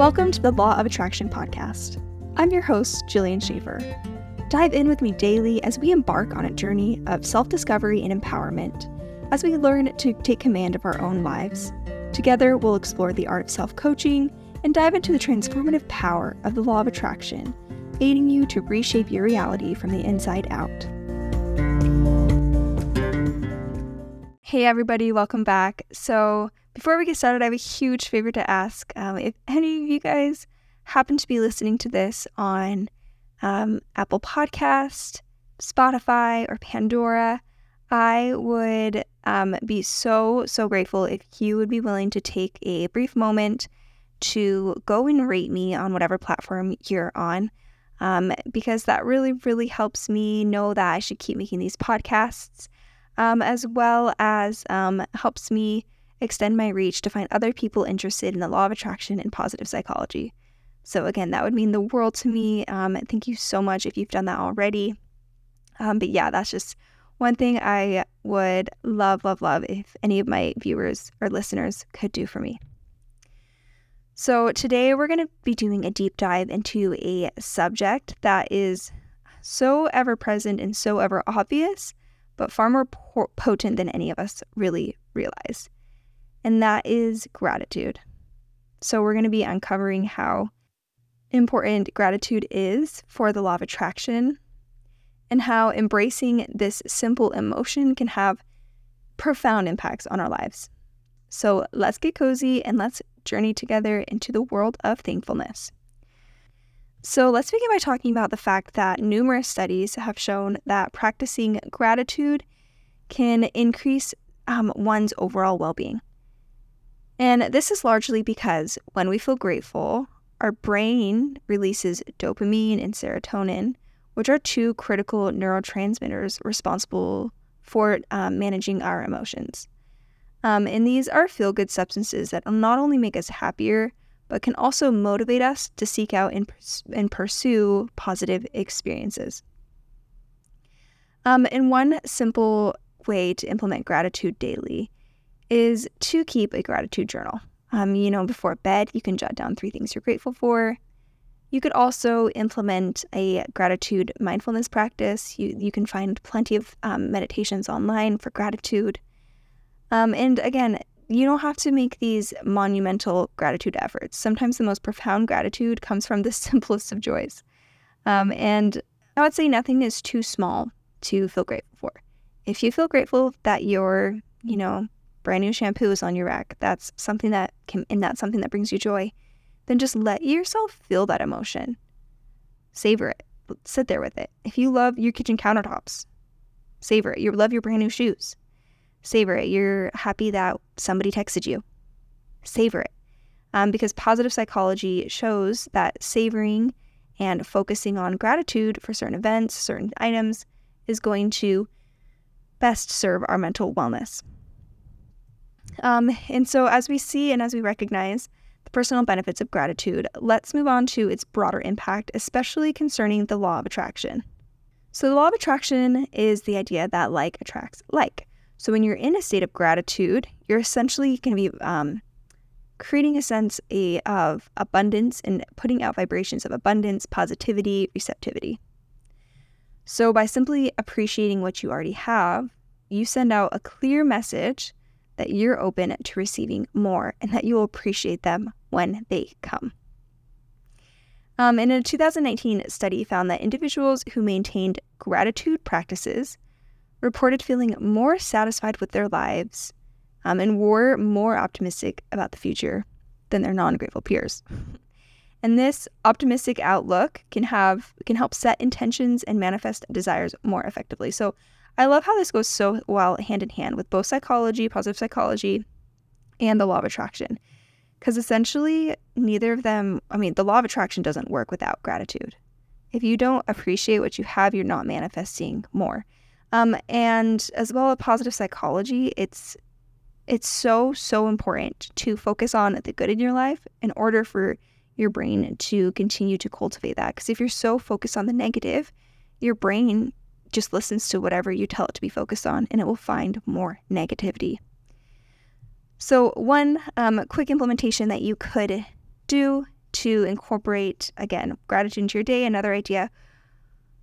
Welcome to the Law of Attraction podcast. I'm your host, Jillian Schaefer. Dive in with me daily as we embark on a journey of self discovery and empowerment as we learn to take command of our own lives. Together, we'll explore the art of self coaching and dive into the transformative power of the law of attraction, aiding you to reshape your reality from the inside out. Hey, everybody, welcome back. So, before we get started, I have a huge favor to ask. Um, if any of you guys happen to be listening to this on um, Apple Podcast, Spotify, or Pandora, I would um, be so, so grateful if you would be willing to take a brief moment to go and rate me on whatever platform you're on, um, because that really, really helps me know that I should keep making these podcasts, um, as well as um, helps me extend my reach to find other people interested in the law of attraction and positive psychology. So, again, that would mean the world to me. Um, thank you so much if you've done that already. Um, but yeah, that's just one thing I would love, love, love if any of my viewers or listeners could do for me. So, today we're going to be doing a deep dive into a subject that is so ever present and so ever obvious, but far more potent than any of us really realize and that is gratitude. So, we're going to be uncovering how important gratitude is for the law of attraction and how embracing this simple emotion can have profound impacts on our lives. So, let's get cozy and let's journey together into the world of thankfulness. So, let's begin by talking about the fact that numerous studies have shown that practicing gratitude can increase um, one's overall well being. And this is largely because when we feel grateful, our brain releases dopamine and serotonin, which are two critical neurotransmitters responsible for um, managing our emotions. Um, and these are feel good substances that not only make us happier, but can also motivate us to seek out and, and pursue positive experiences. Um, and one simple way to implement gratitude daily is to keep a gratitude journal. Um, you know, before bed, you can jot down three things you're grateful for. You could also implement a gratitude mindfulness practice. You, you can find plenty of um, meditations online for gratitude. Um, and again, you don't have to make these monumental gratitude efforts. Sometimes the most profound gratitude comes from the simplest of joys. Um, and I would say nothing is too small to feel grateful for. If you feel grateful that you're, you know, brand new shampoo is on your rack, that's something that can, and that's something that brings you joy, then just let yourself feel that emotion. Savor it. Sit there with it. If you love your kitchen countertops, savor it. You love your brand new shoes, savor it. You're happy that somebody texted you, savor it. Um, because positive psychology shows that savoring and focusing on gratitude for certain events, certain items, is going to best serve our mental wellness. Um, and so, as we see and as we recognize the personal benefits of gratitude, let's move on to its broader impact, especially concerning the law of attraction. So, the law of attraction is the idea that like attracts like. So, when you're in a state of gratitude, you're essentially going to be um, creating a sense of abundance and putting out vibrations of abundance, positivity, receptivity. So, by simply appreciating what you already have, you send out a clear message that you're open to receiving more and that you will appreciate them when they come. Um, and a 2019 study found that individuals who maintained gratitude practices reported feeling more satisfied with their lives um, and were more optimistic about the future than their non-grateful peers. And this optimistic outlook can have can help set intentions and manifest desires more effectively. So I love how this goes so well hand in hand with both psychology, positive psychology, and the law of attraction. Because essentially, neither of them, I mean, the law of attraction doesn't work without gratitude. If you don't appreciate what you have, you're not manifesting more. Um, and as well as positive psychology, it's it's so so important to focus on the good in your life in order for your brain to continue to cultivate that. Because if you're so focused on the negative, your brain just listens to whatever you tell it to be focused on and it will find more negativity. So, one um, quick implementation that you could do to incorporate, again, gratitude into your day, another idea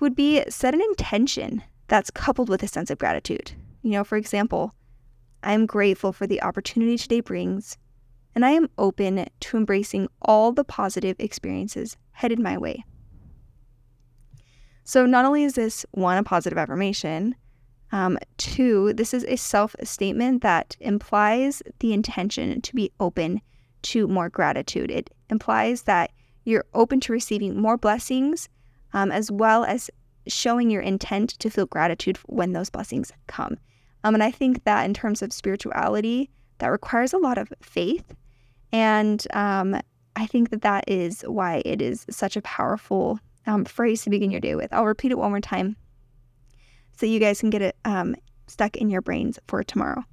would be set an intention that's coupled with a sense of gratitude. You know, for example, I am grateful for the opportunity today brings, and I am open to embracing all the positive experiences headed my way. So, not only is this one, a positive affirmation, um, two, this is a self statement that implies the intention to be open to more gratitude. It implies that you're open to receiving more blessings um, as well as showing your intent to feel gratitude when those blessings come. Um, and I think that in terms of spirituality, that requires a lot of faith. And um, I think that that is why it is such a powerful um, phrase to begin your day with. I'll repeat it one more time so you guys can get it um, stuck in your brains for tomorrow.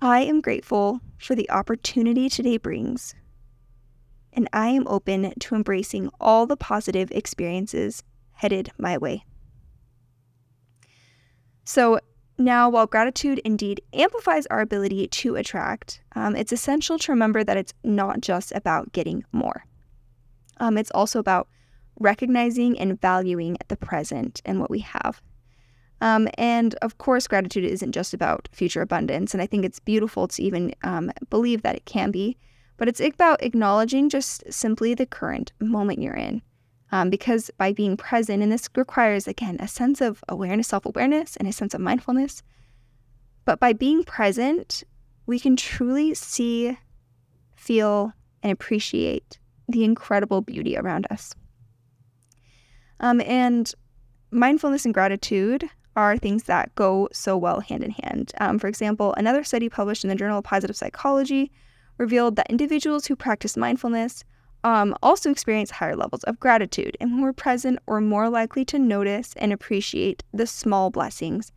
I am grateful for the opportunity today brings, and I am open to embracing all the positive experiences headed my way. So, now, while gratitude indeed amplifies our ability to attract, um, it's essential to remember that it's not just about getting more. Um, it's also about recognizing and valuing the present and what we have. Um, and of course, gratitude isn't just about future abundance. And I think it's beautiful to even um, believe that it can be, but it's about acknowledging just simply the current moment you're in. Um, because by being present, and this requires, again, a sense of awareness, self awareness, and a sense of mindfulness. But by being present, we can truly see, feel, and appreciate the incredible beauty around us. Um, and mindfulness and gratitude are things that go so well hand in hand. Um, for example, another study published in the Journal of Positive Psychology revealed that individuals who practice mindfulness um, also experience higher levels of gratitude, and when we're present, we're more likely to notice and appreciate the small blessings,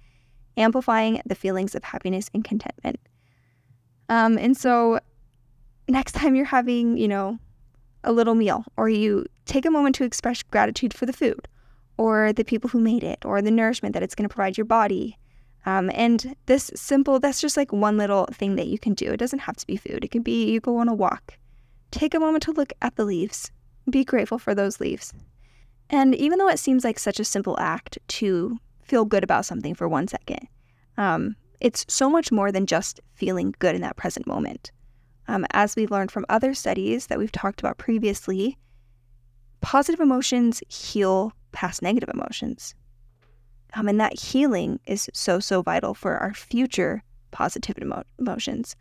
amplifying the feelings of happiness and contentment. Um, and so, next time you're having, you know, a little meal, or you take a moment to express gratitude for the food, or the people who made it, or the nourishment that it's going to provide your body. Um, and this simple, that's just like one little thing that you can do. It doesn't have to be food. It can be you go on a walk take a moment to look at the leaves. Be grateful for those leaves. And even though it seems like such a simple act to feel good about something for one second, um, it's so much more than just feeling good in that present moment. Um, as we've learned from other studies that we've talked about previously, positive emotions heal past negative emotions. Um, and that healing is so, so vital for our future positive emo- emotions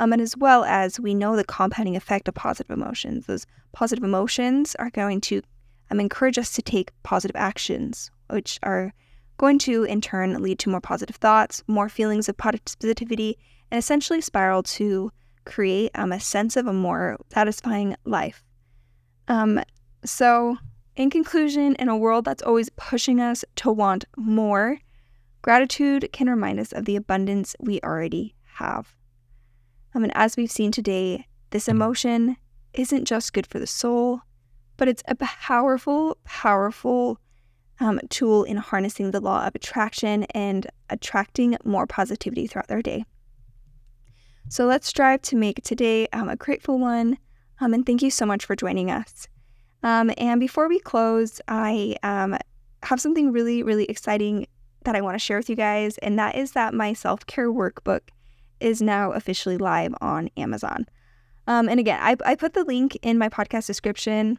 um, and as well as we know the compounding effect of positive emotions. Those positive emotions are going to um, encourage us to take positive actions, which are going to in turn lead to more positive thoughts, more feelings of positivity, and essentially spiral to create um, a sense of a more satisfying life. Um, so, in conclusion, in a world that's always pushing us to want more, gratitude can remind us of the abundance we already have. I mean, as we've seen today, this emotion isn't just good for the soul, but it's a powerful, powerful um, tool in harnessing the law of attraction and attracting more positivity throughout their day. So let's strive to make today um, a grateful one. Um, and thank you so much for joining us. Um, and before we close, I um, have something really, really exciting that I want to share with you guys, and that is that my self care workbook is now officially live on Amazon. Um, and again, I, I put the link in my podcast description.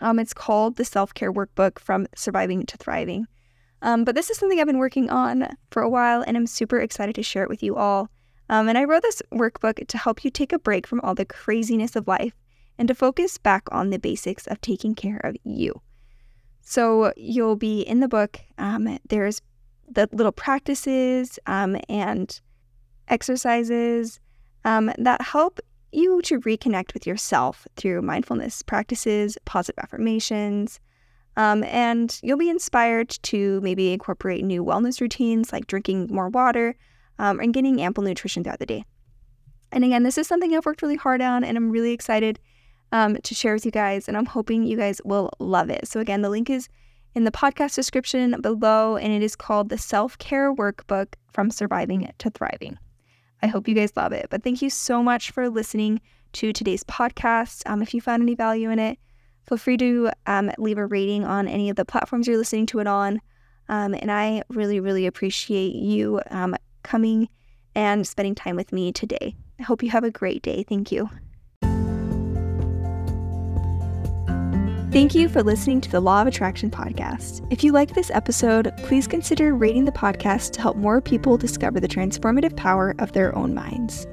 Um, it's called the Self Care Workbook from Surviving to Thriving. But this is something I've been working on for a while, and I'm super excited to share it with you all. Um, and I wrote this workbook to help you take a break from all the craziness of life and to focus back on the basics of taking care of you. So you'll be in the book. Um, there's the little practices um, and exercises um, that help you to reconnect with yourself through mindfulness practices, positive affirmations, um, and you'll be inspired to maybe incorporate new wellness routines like drinking more water um, and getting ample nutrition throughout the day. And again, this is something I've worked really hard on, and I'm really excited um, to share with you guys, and I'm hoping you guys will love it. So, again, the link is in the podcast description below, and it is called the Self Care Workbook from Surviving to Thriving. I hope you guys love it. But thank you so much for listening to today's podcast. Um, if you found any value in it, feel free to um, leave a rating on any of the platforms you're listening to it on. Um, and I really, really appreciate you um, coming and spending time with me today. I hope you have a great day. Thank you. Thank you for listening to the Law of Attraction podcast. If you like this episode, please consider rating the podcast to help more people discover the transformative power of their own minds.